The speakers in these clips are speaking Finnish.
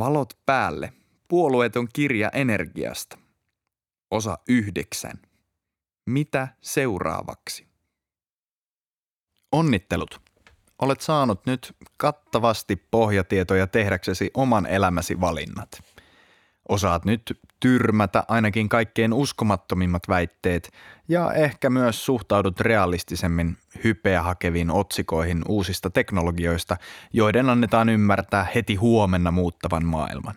Valot päälle. Puolueeton kirja energiasta. Osa yhdeksän. Mitä seuraavaksi? Onnittelut. Olet saanut nyt kattavasti pohjatietoja tehdäksesi oman elämäsi valinnat. Osaat nyt tyrmätä ainakin kaikkein uskomattomimmat väitteet ja ehkä myös suhtaudut realistisemmin hypeä hakeviin otsikoihin uusista teknologioista, joiden annetaan ymmärtää heti huomenna muuttavan maailman.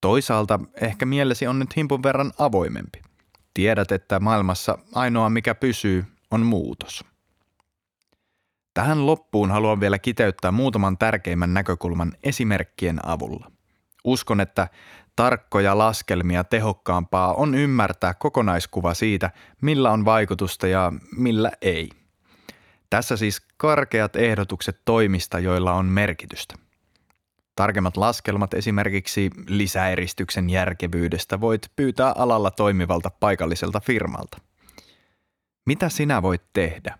Toisaalta ehkä mielesi on nyt himpun verran avoimempi. Tiedät, että maailmassa ainoa mikä pysyy on muutos. Tähän loppuun haluan vielä kiteyttää muutaman tärkeimmän näkökulman esimerkkien avulla. Uskon, että tarkkoja laskelmia tehokkaampaa on ymmärtää kokonaiskuva siitä, millä on vaikutusta ja millä ei. Tässä siis karkeat ehdotukset toimista, joilla on merkitystä. Tarkemmat laskelmat esimerkiksi lisäeristyksen järkevyydestä voit pyytää alalla toimivalta paikalliselta firmalta. Mitä sinä voit tehdä?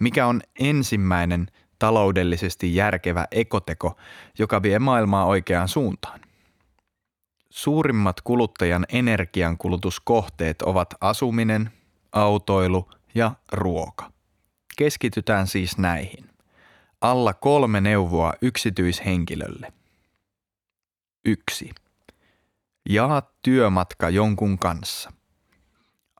Mikä on ensimmäinen taloudellisesti järkevä ekoteko, joka vie maailmaa oikeaan suuntaan? Suurimmat kuluttajan energiankulutuskohteet ovat asuminen, autoilu ja ruoka. Keskitytään siis näihin. Alla kolme neuvoa yksityishenkilölle. 1. Jaa työmatka jonkun kanssa.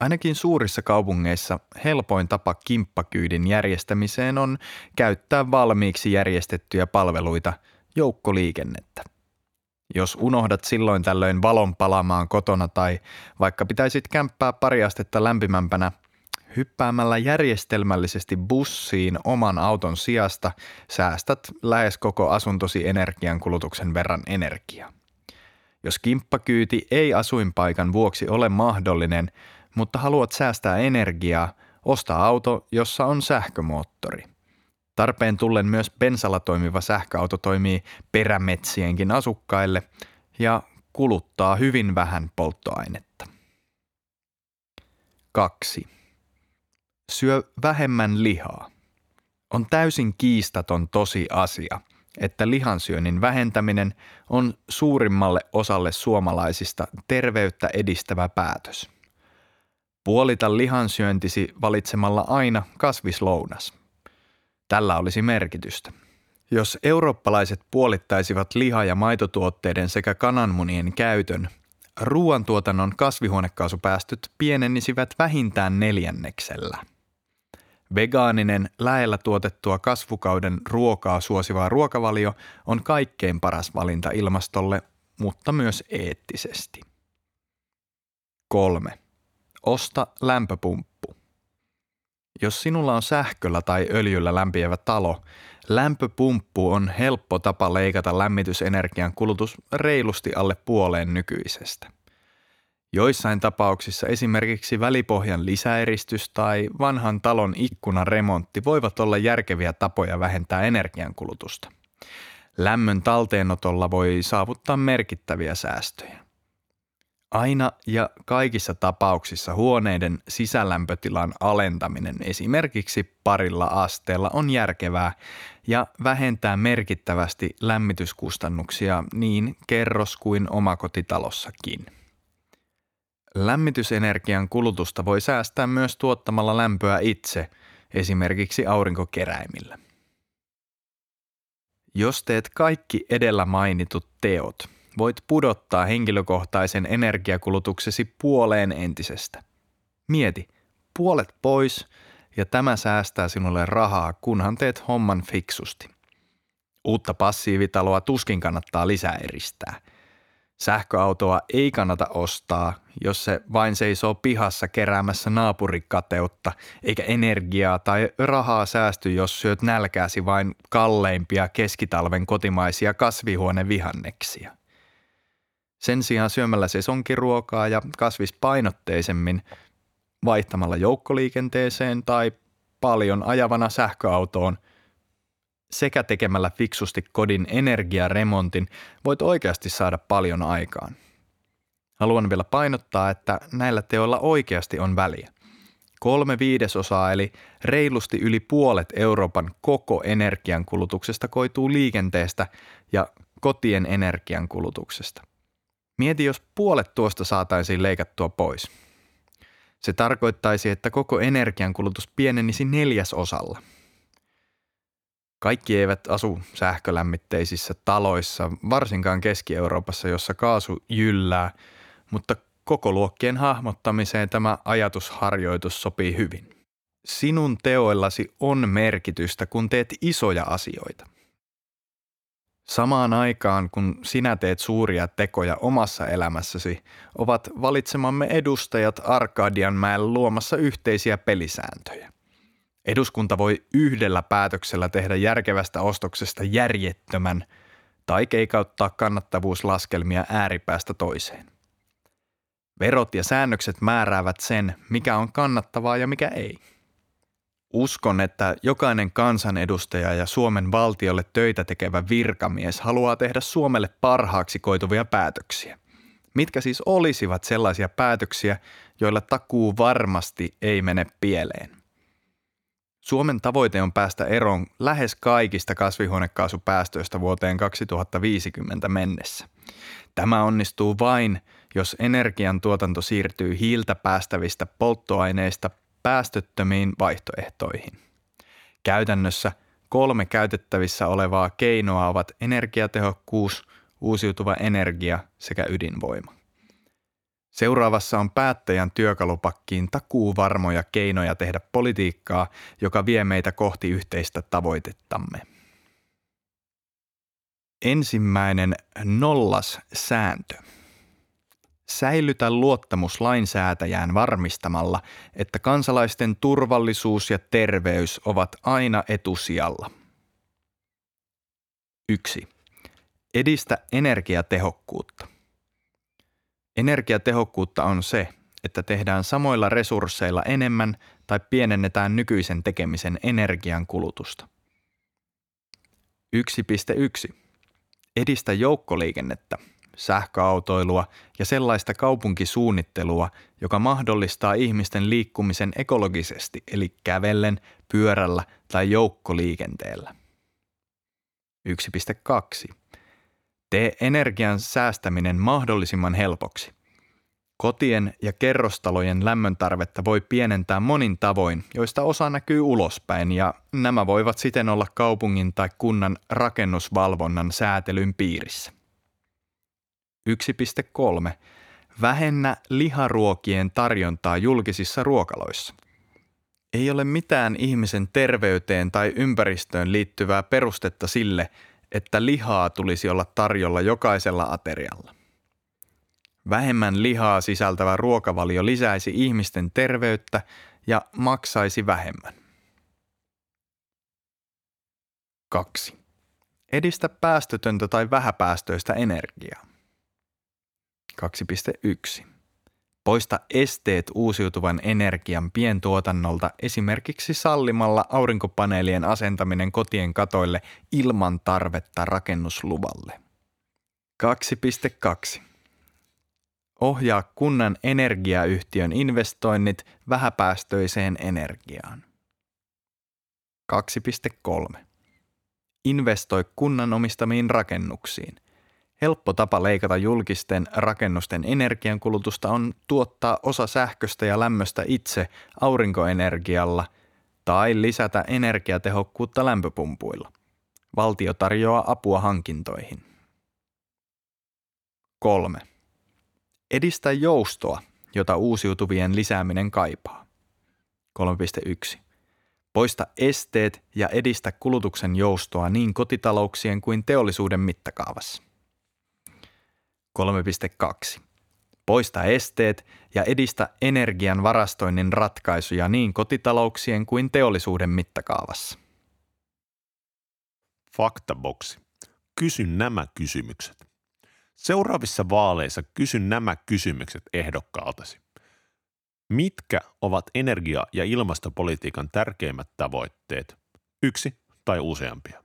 Ainakin suurissa kaupungeissa helpoin tapa kimppakyydin järjestämiseen on käyttää valmiiksi järjestettyjä palveluita, joukkoliikennettä. Jos unohdat silloin tällöin valon palamaan kotona tai vaikka pitäisit kämppää pari astetta lämpimämpänä, hyppäämällä järjestelmällisesti bussiin oman auton sijasta säästät lähes koko asuntosi energiankulutuksen verran energiaa. Jos kimppakyyti ei asuinpaikan vuoksi ole mahdollinen, mutta haluat säästää energiaa, osta auto, jossa on sähkömoottori – Tarpeen tullen myös bensalla toimiva sähköauto toimii perämetsienkin asukkaille ja kuluttaa hyvin vähän polttoainetta. 2. Syö vähemmän lihaa. On täysin kiistaton tosi asia, että lihansyönnin vähentäminen on suurimmalle osalle suomalaisista terveyttä edistävä päätös. Puolita lihansyöntisi valitsemalla aina kasvislounas – Tällä olisi merkitystä. Jos eurooppalaiset puolittaisivat liha- ja maitotuotteiden sekä kananmunien käytön, ruoantuotannon kasvihuonekaasupäästöt pienenisivät vähintään neljänneksellä. Vegaaninen, lähellä tuotettua kasvukauden ruokaa suosiva ruokavalio on kaikkein paras valinta ilmastolle, mutta myös eettisesti. 3. Osta lämpöpumppu. Jos sinulla on sähköllä tai öljyllä lämpiävä talo, lämpöpumppu on helppo tapa leikata lämmitysenergian kulutus reilusti alle puoleen nykyisestä. Joissain tapauksissa esimerkiksi välipohjan lisäeristys tai vanhan talon ikkunan remontti voivat olla järkeviä tapoja vähentää energiankulutusta. Lämmön talteenotolla voi saavuttaa merkittäviä säästöjä. Aina ja kaikissa tapauksissa huoneiden sisälämpötilan alentaminen esimerkiksi parilla asteella on järkevää ja vähentää merkittävästi lämmityskustannuksia niin kerros- kuin omakotitalossakin. Lämmitysenergian kulutusta voi säästää myös tuottamalla lämpöä itse, esimerkiksi aurinkokeräimillä. Jos teet kaikki edellä mainitut teot – voit pudottaa henkilökohtaisen energiakulutuksesi puoleen entisestä. Mieti, puolet pois ja tämä säästää sinulle rahaa, kunhan teet homman fiksusti. Uutta passiivitaloa tuskin kannattaa lisäeristää. Sähköautoa ei kannata ostaa, jos se vain seisoo pihassa keräämässä naapurikateutta, eikä energiaa tai rahaa säästy, jos syöt nälkääsi vain kalleimpia keskitalven kotimaisia kasvihuonevihanneksia. Sen sijaan syömällä sesonkiruokaa ja kasvispainotteisemmin vaihtamalla joukkoliikenteeseen tai paljon ajavana sähköautoon sekä tekemällä fiksusti kodin energiaremontin voit oikeasti saada paljon aikaan. Haluan vielä painottaa, että näillä teoilla oikeasti on väliä. Kolme viidesosaa eli reilusti yli puolet Euroopan koko energiankulutuksesta koituu liikenteestä ja kotien energiankulutuksesta. Mieti, jos puolet tuosta saataisiin leikattua pois. Se tarkoittaisi, että koko energiankulutus pienenisi neljäsosalla. Kaikki eivät asu sähkölämmitteisissä taloissa, varsinkaan Keski-Euroopassa, jossa kaasu jyllää, mutta koko luokkien hahmottamiseen tämä ajatusharjoitus sopii hyvin. Sinun teoillasi on merkitystä, kun teet isoja asioita. Samaan aikaan, kun sinä teet suuria tekoja omassa elämässäsi, ovat valitsemamme edustajat Arkadianmäellä luomassa yhteisiä pelisääntöjä. Eduskunta voi yhdellä päätöksellä tehdä järkevästä ostoksesta järjettömän tai keikauttaa kannattavuuslaskelmia ääripäästä toiseen. Verot ja säännökset määräävät sen, mikä on kannattavaa ja mikä ei. Uskon, että jokainen kansanedustaja ja Suomen valtiolle töitä tekevä virkamies haluaa tehdä Suomelle parhaaksi koituvia päätöksiä. Mitkä siis olisivat sellaisia päätöksiä, joilla takuu varmasti ei mene pieleen? Suomen tavoite on päästä eroon lähes kaikista kasvihuonekaasupäästöistä vuoteen 2050 mennessä. Tämä onnistuu vain, jos energiantuotanto siirtyy hiiltä päästävistä polttoaineista päästöttömiin vaihtoehtoihin. Käytännössä kolme käytettävissä olevaa keinoa ovat energiatehokkuus, uusiutuva energia sekä ydinvoima. Seuraavassa on päättäjän työkalupakkiin takuuvarmoja keinoja tehdä politiikkaa, joka vie meitä kohti yhteistä tavoitettamme. Ensimmäinen nollas sääntö – Säilytä luottamus lainsäätäjään varmistamalla, että kansalaisten turvallisuus ja terveys ovat aina etusijalla. 1. Edistä energiatehokkuutta. Energiatehokkuutta on se, että tehdään samoilla resursseilla enemmän tai pienennetään nykyisen tekemisen energian kulutusta. 1.1. Edistä joukkoliikennettä – sähköautoilua ja sellaista kaupunkisuunnittelua, joka mahdollistaa ihmisten liikkumisen ekologisesti, eli kävellen, pyörällä tai joukkoliikenteellä. 1.2. Tee energian säästäminen mahdollisimman helpoksi. Kotien ja kerrostalojen lämmöntarvetta voi pienentää monin tavoin, joista osa näkyy ulospäin ja nämä voivat siten olla kaupungin tai kunnan rakennusvalvonnan säätelyn piirissä. 1.3. Vähennä liharuokien tarjontaa julkisissa ruokaloissa. Ei ole mitään ihmisen terveyteen tai ympäristöön liittyvää perustetta sille, että lihaa tulisi olla tarjolla jokaisella aterialla. Vähemmän lihaa sisältävä ruokavalio lisäisi ihmisten terveyttä ja maksaisi vähemmän. 2. Edistä päästötöntä tai vähäpäästöistä energiaa. 2.1. Poista esteet uusiutuvan energian pientuotannolta esimerkiksi sallimalla aurinkopaneelien asentaminen kotien katoille ilman tarvetta rakennusluvalle. 2.2. Ohjaa kunnan energiayhtiön investoinnit vähäpäästöiseen energiaan. 2.3. Investoi kunnan omistamiin rakennuksiin. Helppo tapa leikata julkisten rakennusten energiankulutusta on tuottaa osa sähköstä ja lämmöstä itse aurinkoenergialla tai lisätä energiatehokkuutta lämpöpumpuilla. Valtio tarjoaa apua hankintoihin. 3. Edistä joustoa, jota uusiutuvien lisääminen kaipaa. 3.1. Poista esteet ja edistä kulutuksen joustoa niin kotitalouksien kuin teollisuuden mittakaavassa. 3.2. Poista esteet ja edistä energian varastoinnin ratkaisuja niin kotitalouksien kuin teollisuuden mittakaavassa. Faktaboksi. Kysy nämä kysymykset. Seuraavissa vaaleissa kysyn nämä kysymykset ehdokkaaltasi. Mitkä ovat energia- ja ilmastopolitiikan tärkeimmät tavoitteet? Yksi tai useampia.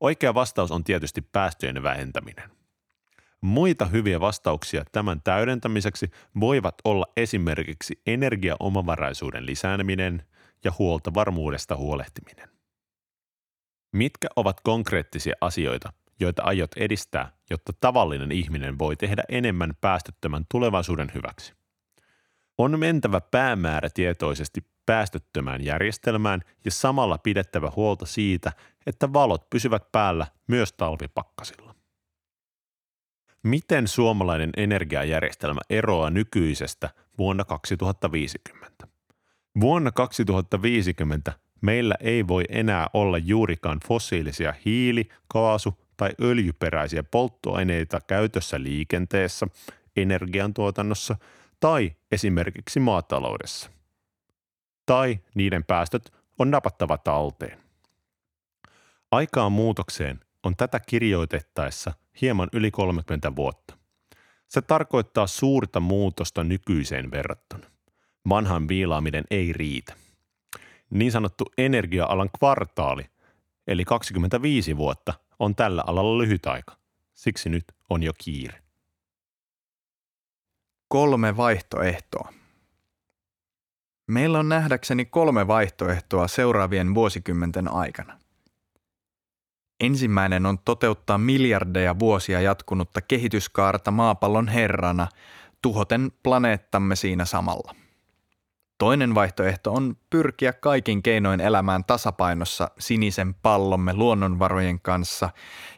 Oikea vastaus on tietysti päästöjen vähentäminen – Muita hyviä vastauksia tämän täydentämiseksi voivat olla esimerkiksi energiaomavaraisuuden lisääminen ja huoltovarmuudesta huolehtiminen. Mitkä ovat konkreettisia asioita, joita aiot edistää, jotta tavallinen ihminen voi tehdä enemmän päästöttömän tulevaisuuden hyväksi? On mentävä päämäärätietoisesti päästöttömään järjestelmään ja samalla pidettävä huolta siitä, että valot pysyvät päällä myös talvipakkasilla. Miten suomalainen energiajärjestelmä eroaa nykyisestä vuonna 2050? Vuonna 2050 meillä ei voi enää olla juurikaan fossiilisia hiili-, kaasu- tai öljyperäisiä polttoaineita käytössä liikenteessä, energiantuotannossa tai esimerkiksi maataloudessa. Tai niiden päästöt on napattava talteen. Aikaa muutokseen on tätä kirjoitettaessa hieman yli 30 vuotta. Se tarkoittaa suurta muutosta nykyiseen verrattuna. Vanhan viilaaminen ei riitä. Niin sanottu energia-alan kvartaali, eli 25 vuotta, on tällä alalla lyhyt aika. Siksi nyt on jo kiire. Kolme vaihtoehtoa. Meillä on nähdäkseni kolme vaihtoehtoa seuraavien vuosikymmenten aikana. Ensimmäinen on toteuttaa miljardeja vuosia jatkunutta kehityskaarta maapallon herrana, tuhoten planeettamme siinä samalla. Toinen vaihtoehto on pyrkiä kaikin keinoin elämään tasapainossa sinisen pallomme luonnonvarojen kanssa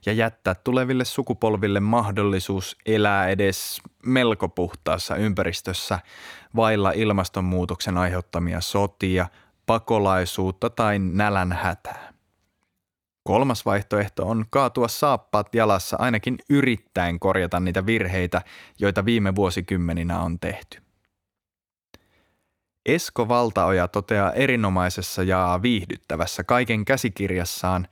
ja jättää tuleville sukupolville mahdollisuus elää edes melko puhtaassa ympäristössä vailla ilmastonmuutoksen aiheuttamia sotia, pakolaisuutta tai nälän hätää. Kolmas vaihtoehto on kaatua saappaat jalassa ainakin yrittäen korjata niitä virheitä, joita viime vuosikymmeninä on tehty. Esko Valtaoja toteaa erinomaisessa ja viihdyttävässä kaiken käsikirjassaan,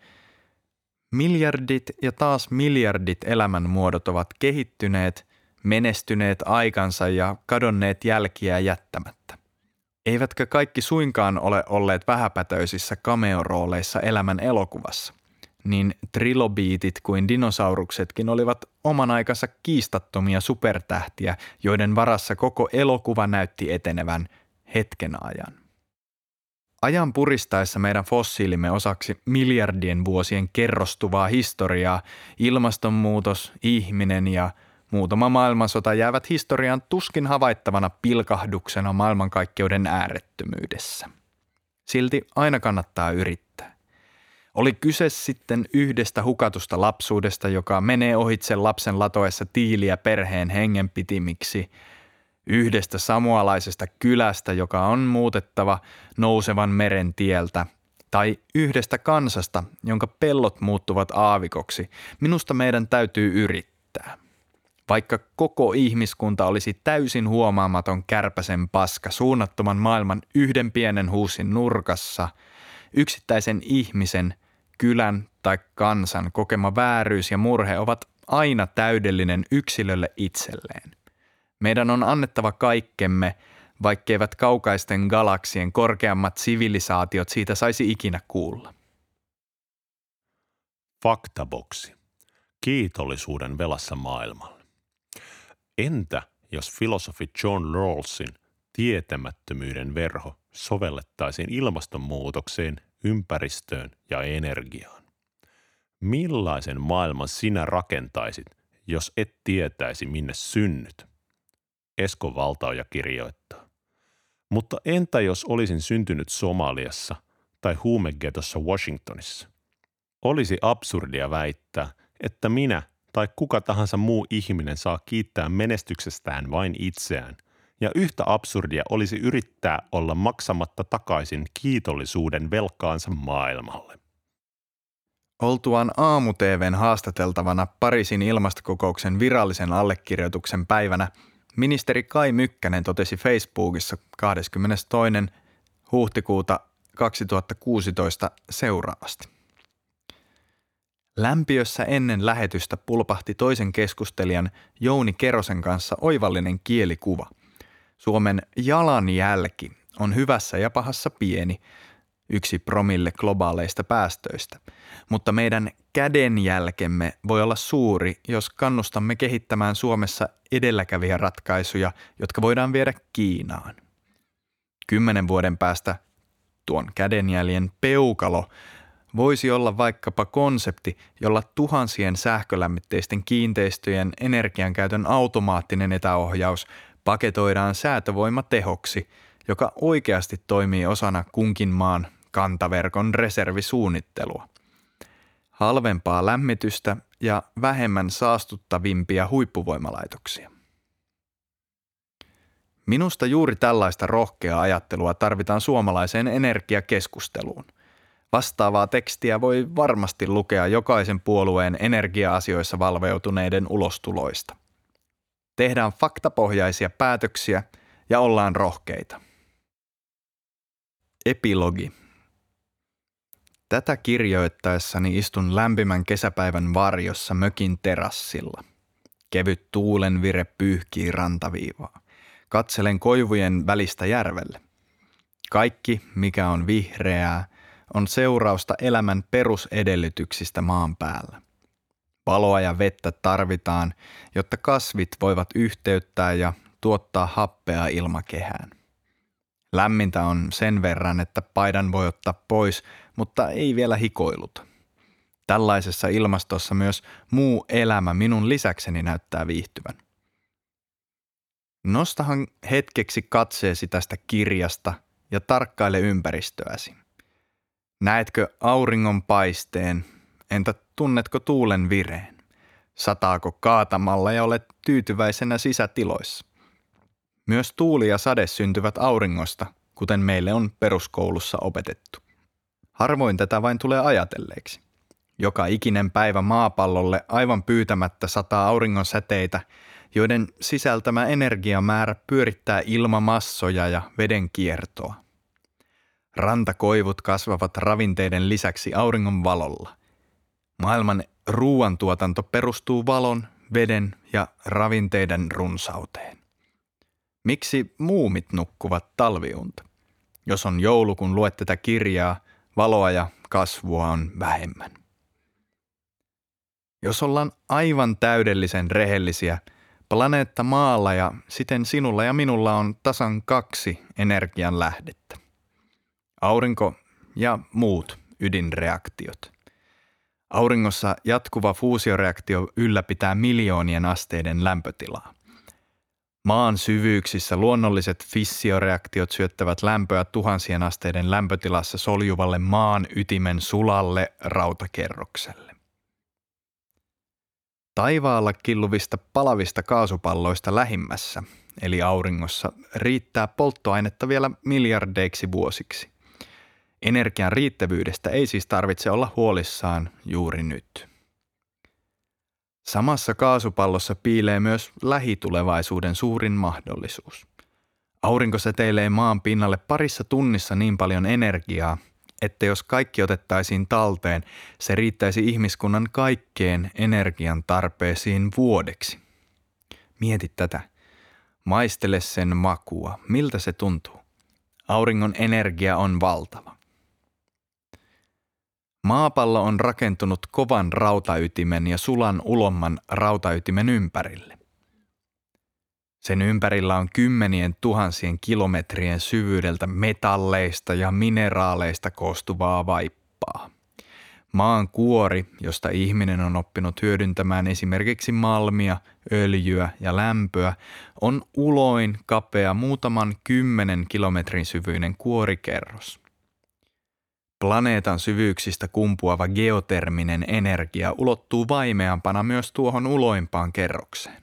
miljardit ja taas miljardit elämänmuodot ovat kehittyneet, menestyneet aikansa ja kadonneet jälkiä jättämättä. Eivätkä kaikki suinkaan ole olleet vähäpätöisissä cameo-rooleissa elämän elokuvassa niin trilobiitit kuin dinosauruksetkin olivat oman aikansa kiistattomia supertähtiä, joiden varassa koko elokuva näytti etenevän hetken ajan. Ajan puristaessa meidän fossiilimme osaksi miljardien vuosien kerrostuvaa historiaa, ilmastonmuutos, ihminen ja muutama maailmansota jäävät historian tuskin havaittavana pilkahduksena maailmankaikkeuden äärettömyydessä. Silti aina kannattaa yrittää. Oli kyse sitten yhdestä hukatusta lapsuudesta, joka menee ohitse lapsen latoessa tiiliä perheen hengenpitimiksi – yhdestä samualaisesta kylästä, joka on muutettava nousevan meren tieltä, tai yhdestä kansasta, jonka pellot muuttuvat aavikoksi, minusta meidän täytyy yrittää. Vaikka koko ihmiskunta olisi täysin huomaamaton kärpäsen paska suunnattoman maailman yhden pienen huusin nurkassa, yksittäisen ihmisen, kylän tai kansan kokema vääryys ja murhe ovat aina täydellinen yksilölle itselleen – meidän on annettava kaikkemme, vaikkeivät kaukaisten galaksien korkeammat sivilisaatiot siitä saisi ikinä kuulla. Faktaboksi. Kiitollisuuden velassa maailmalle. Entä jos filosofi John Rawlsin tietämättömyyden verho sovellettaisiin ilmastonmuutokseen, ympäristöön ja energiaan? Millaisen maailman sinä rakentaisit, jos et tietäisi minne synnyt? Esko Valtaoja kirjoittaa. Mutta entä jos olisin syntynyt Somaliassa tai huumegetossa Washingtonissa? Olisi absurdia väittää, että minä tai kuka tahansa muu ihminen saa kiittää menestyksestään vain itseään, ja yhtä absurdia olisi yrittää olla maksamatta takaisin kiitollisuuden velkaansa maailmalle. Oltuaan aamu-TVn haastateltavana Pariisin ilmastokokouksen virallisen allekirjoituksen päivänä – Ministeri Kai Mykkänen totesi Facebookissa 22. huhtikuuta 2016 seuraavasti. Lämpiössä ennen lähetystä pulpahti toisen keskustelijan Jouni Kerosen kanssa oivallinen kielikuva. Suomen jalanjälki on hyvässä ja pahassa pieni, yksi promille globaaleista päästöistä, mutta meidän kädenjälkemme voi olla suuri, jos kannustamme kehittämään Suomessa edelläkävijä ratkaisuja, jotka voidaan viedä Kiinaan. Kymmenen vuoden päästä tuon kädenjäljen peukalo voisi olla vaikkapa konsepti, jolla tuhansien sähkölämmitteisten kiinteistöjen energiankäytön automaattinen etäohjaus paketoidaan säätövoimatehoksi, joka oikeasti toimii osana kunkin maan kantaverkon reservisuunnittelua. Halvempaa lämmitystä ja vähemmän saastuttavimpia huippuvoimalaitoksia. Minusta juuri tällaista rohkeaa ajattelua tarvitaan suomalaiseen energiakeskusteluun. Vastaavaa tekstiä voi varmasti lukea jokaisen puolueen energia-asioissa valveutuneiden ulostuloista. Tehdään faktapohjaisia päätöksiä ja ollaan rohkeita. Epilogi. Tätä kirjoittaessani istun lämpimän kesäpäivän varjossa mökin terassilla. Kevyt tuulenvire pyyhkii rantaviivaa. Katselen koivujen välistä järvelle. Kaikki, mikä on vihreää, on seurausta elämän perusedellytyksistä maan päällä. Valoa ja vettä tarvitaan, jotta kasvit voivat yhteyttää ja tuottaa happea ilmakehään. Lämmintä on sen verran, että paidan voi ottaa pois, mutta ei vielä hikoiluta. Tällaisessa ilmastossa myös muu elämä minun lisäkseni näyttää viihtyvän. Nostahan hetkeksi katseesi tästä kirjasta ja tarkkaile ympäristöäsi. Näetkö auringon paisteen, entä tunnetko tuulen vireen? Sataako kaatamalla ja olet tyytyväisenä sisätiloissa? Myös tuuli ja sade syntyvät auringosta, kuten meille on peruskoulussa opetettu. Harvoin tätä vain tulee ajatelleeksi. Joka ikinen päivä maapallolle aivan pyytämättä sataa auringon säteitä – joiden sisältämä energiamäärä pyörittää ilmamassoja ja veden kiertoa. Rantakoivut kasvavat ravinteiden lisäksi auringon valolla. Maailman ruoantuotanto perustuu valon, veden ja ravinteiden runsauteen. Miksi muumit nukkuvat talviunta? Jos on joulu, kun luet tätä kirjaa, valoa ja kasvua on vähemmän. Jos ollaan aivan täydellisen rehellisiä – Planeetta maalla ja siten sinulla ja minulla on tasan kaksi energian lähdettä. Aurinko ja muut ydinreaktiot. Auringossa jatkuva fuusioreaktio ylläpitää miljoonien asteiden lämpötilaa. Maan syvyyksissä luonnolliset fissioreaktiot syöttävät lämpöä tuhansien asteiden lämpötilassa soljuvalle maan ytimen sulalle rautakerrokselle. Taivaalla killuvista palavista kaasupalloista lähimmässä, eli auringossa, riittää polttoainetta vielä miljardeiksi vuosiksi. Energian riittävyydestä ei siis tarvitse olla huolissaan juuri nyt. Samassa kaasupallossa piilee myös lähitulevaisuuden suurin mahdollisuus. Aurinko säteilee maan pinnalle parissa tunnissa niin paljon energiaa, että jos kaikki otettaisiin talteen, se riittäisi ihmiskunnan kaikkeen energian tarpeisiin vuodeksi. Mieti tätä. Maistele sen makua. Miltä se tuntuu? Auringon energia on valtava. Maapallo on rakentunut kovan rautaytimen ja sulan ulomman rautaytimen ympärille. Sen ympärillä on kymmenien tuhansien kilometrien syvyydeltä metalleista ja mineraaleista koostuvaa vaippaa. Maan kuori, josta ihminen on oppinut hyödyntämään esimerkiksi malmia, öljyä ja lämpöä, on uloin kapea muutaman kymmenen kilometrin syvyinen kuorikerros. Planeetan syvyyksistä kumpuava geoterminen energia ulottuu vaimeampana myös tuohon uloimpaan kerrokseen.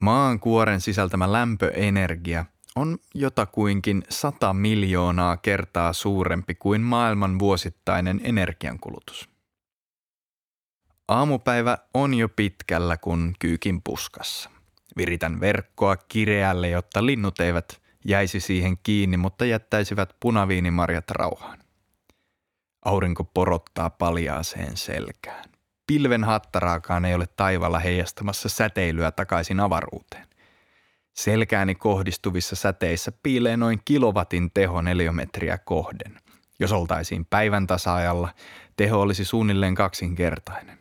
Maan kuoren sisältämä lämpöenergia on jotakuinkin 100 miljoonaa kertaa suurempi kuin maailman vuosittainen energiankulutus. Aamupäivä on jo pitkällä kuin kyykin puskassa. Viritän verkkoa kireälle, jotta linnut eivät jäisi siihen kiinni, mutta jättäisivät punaviinimarjat rauhaan. Aurinko porottaa paljaaseen selkään pilven hattaraakaan ei ole taivalla heijastamassa säteilyä takaisin avaruuteen. Selkääni kohdistuvissa säteissä piilee noin kilowatin teho neliömetriä kohden. Jos oltaisiin päivän tasaajalla, teho olisi suunnilleen kaksinkertainen.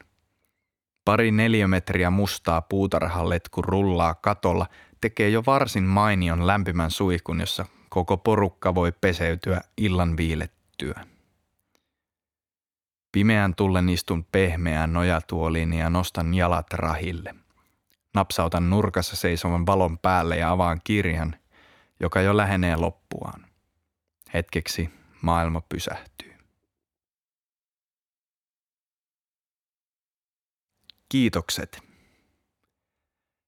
Pari neliömetriä mustaa puutarhalletku rullaa katolla tekee jo varsin mainion lämpimän suihkun, jossa koko porukka voi peseytyä illan viilettyä. Pimeän tullen istun pehmeään nojatuoliin ja nostan jalat rahille. Napsautan nurkassa seisovan valon päälle ja avaan kirjan, joka jo lähenee loppuaan. Hetkeksi maailma pysähtyy. Kiitokset.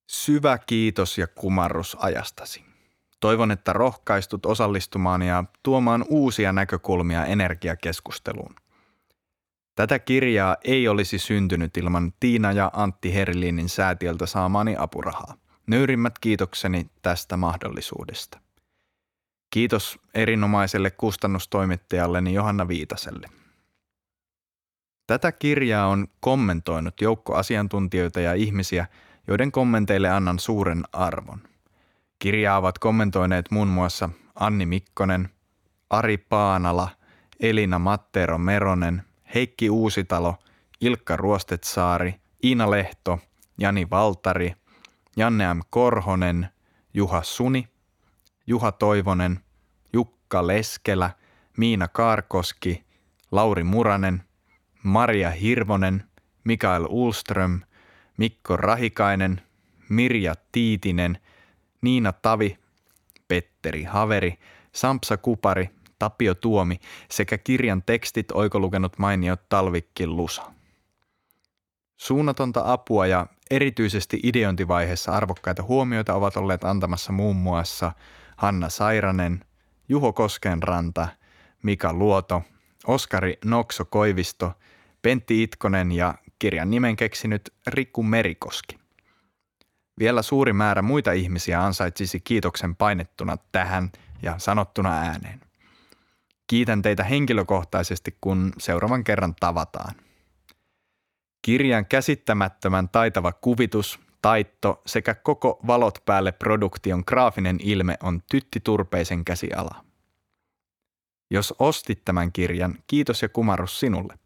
Syvä kiitos ja kumarrus ajastasi. Toivon, että rohkaistut osallistumaan ja tuomaan uusia näkökulmia energiakeskusteluun. Tätä kirjaa ei olisi syntynyt ilman Tiina ja Antti Herlinin säätiöltä saamaani apurahaa. Nöyrimmät kiitokseni tästä mahdollisuudesta. Kiitos erinomaiselle kustannustoimittajalleni Johanna Viitaselle. Tätä kirjaa on kommentoinut joukko asiantuntijoita ja ihmisiä, joiden kommenteille annan suuren arvon. Kirjaa ovat kommentoineet muun muassa Anni Mikkonen, Ari Paanala, Elina Mattero Meronen, Heikki Uusitalo, Ilkka Ruostetsaari, Iina Lehto, Jani Valtari, Janne M. Korhonen, Juha Suni, Juha Toivonen, Jukka Leskelä, Miina Kaarkoski, Lauri Muranen, Maria Hirvonen, Mikael Ulström, Mikko Rahikainen, Mirja Tiitinen, Niina Tavi, Petteri Haveri, Sampsa Kupari, Tapio Tuomi sekä kirjan tekstit oikolukenut mainiot Talvikki Lusa. Suunnatonta apua ja erityisesti ideointivaiheessa arvokkaita huomioita ovat olleet antamassa muun muassa Hanna Sairanen, Juho Koskenranta, Mika Luoto, Oskari Nokso Koivisto, Pentti Itkonen ja kirjan nimen keksinyt Rikku Merikoski. Vielä suuri määrä muita ihmisiä ansaitsisi kiitoksen painettuna tähän ja sanottuna ääneen. Kiitän teitä henkilökohtaisesti, kun seuraavan kerran tavataan. Kirjan käsittämättömän taitava kuvitus, taitto sekä koko valot päälle produktion graafinen ilme on Tytti Turpeisen käsiala. Jos ostit tämän kirjan, kiitos ja kumarus sinulle.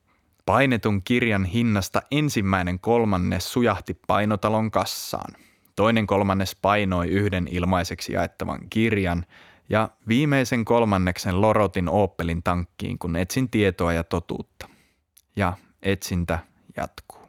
Painetun kirjan hinnasta ensimmäinen kolmannes sujahti painotalon kassaan. Toinen kolmannes painoi yhden ilmaiseksi jaettavan kirjan ja viimeisen kolmanneksen lorotin Opelin tankkiin, kun etsin tietoa ja totuutta. Ja etsintä jatkuu.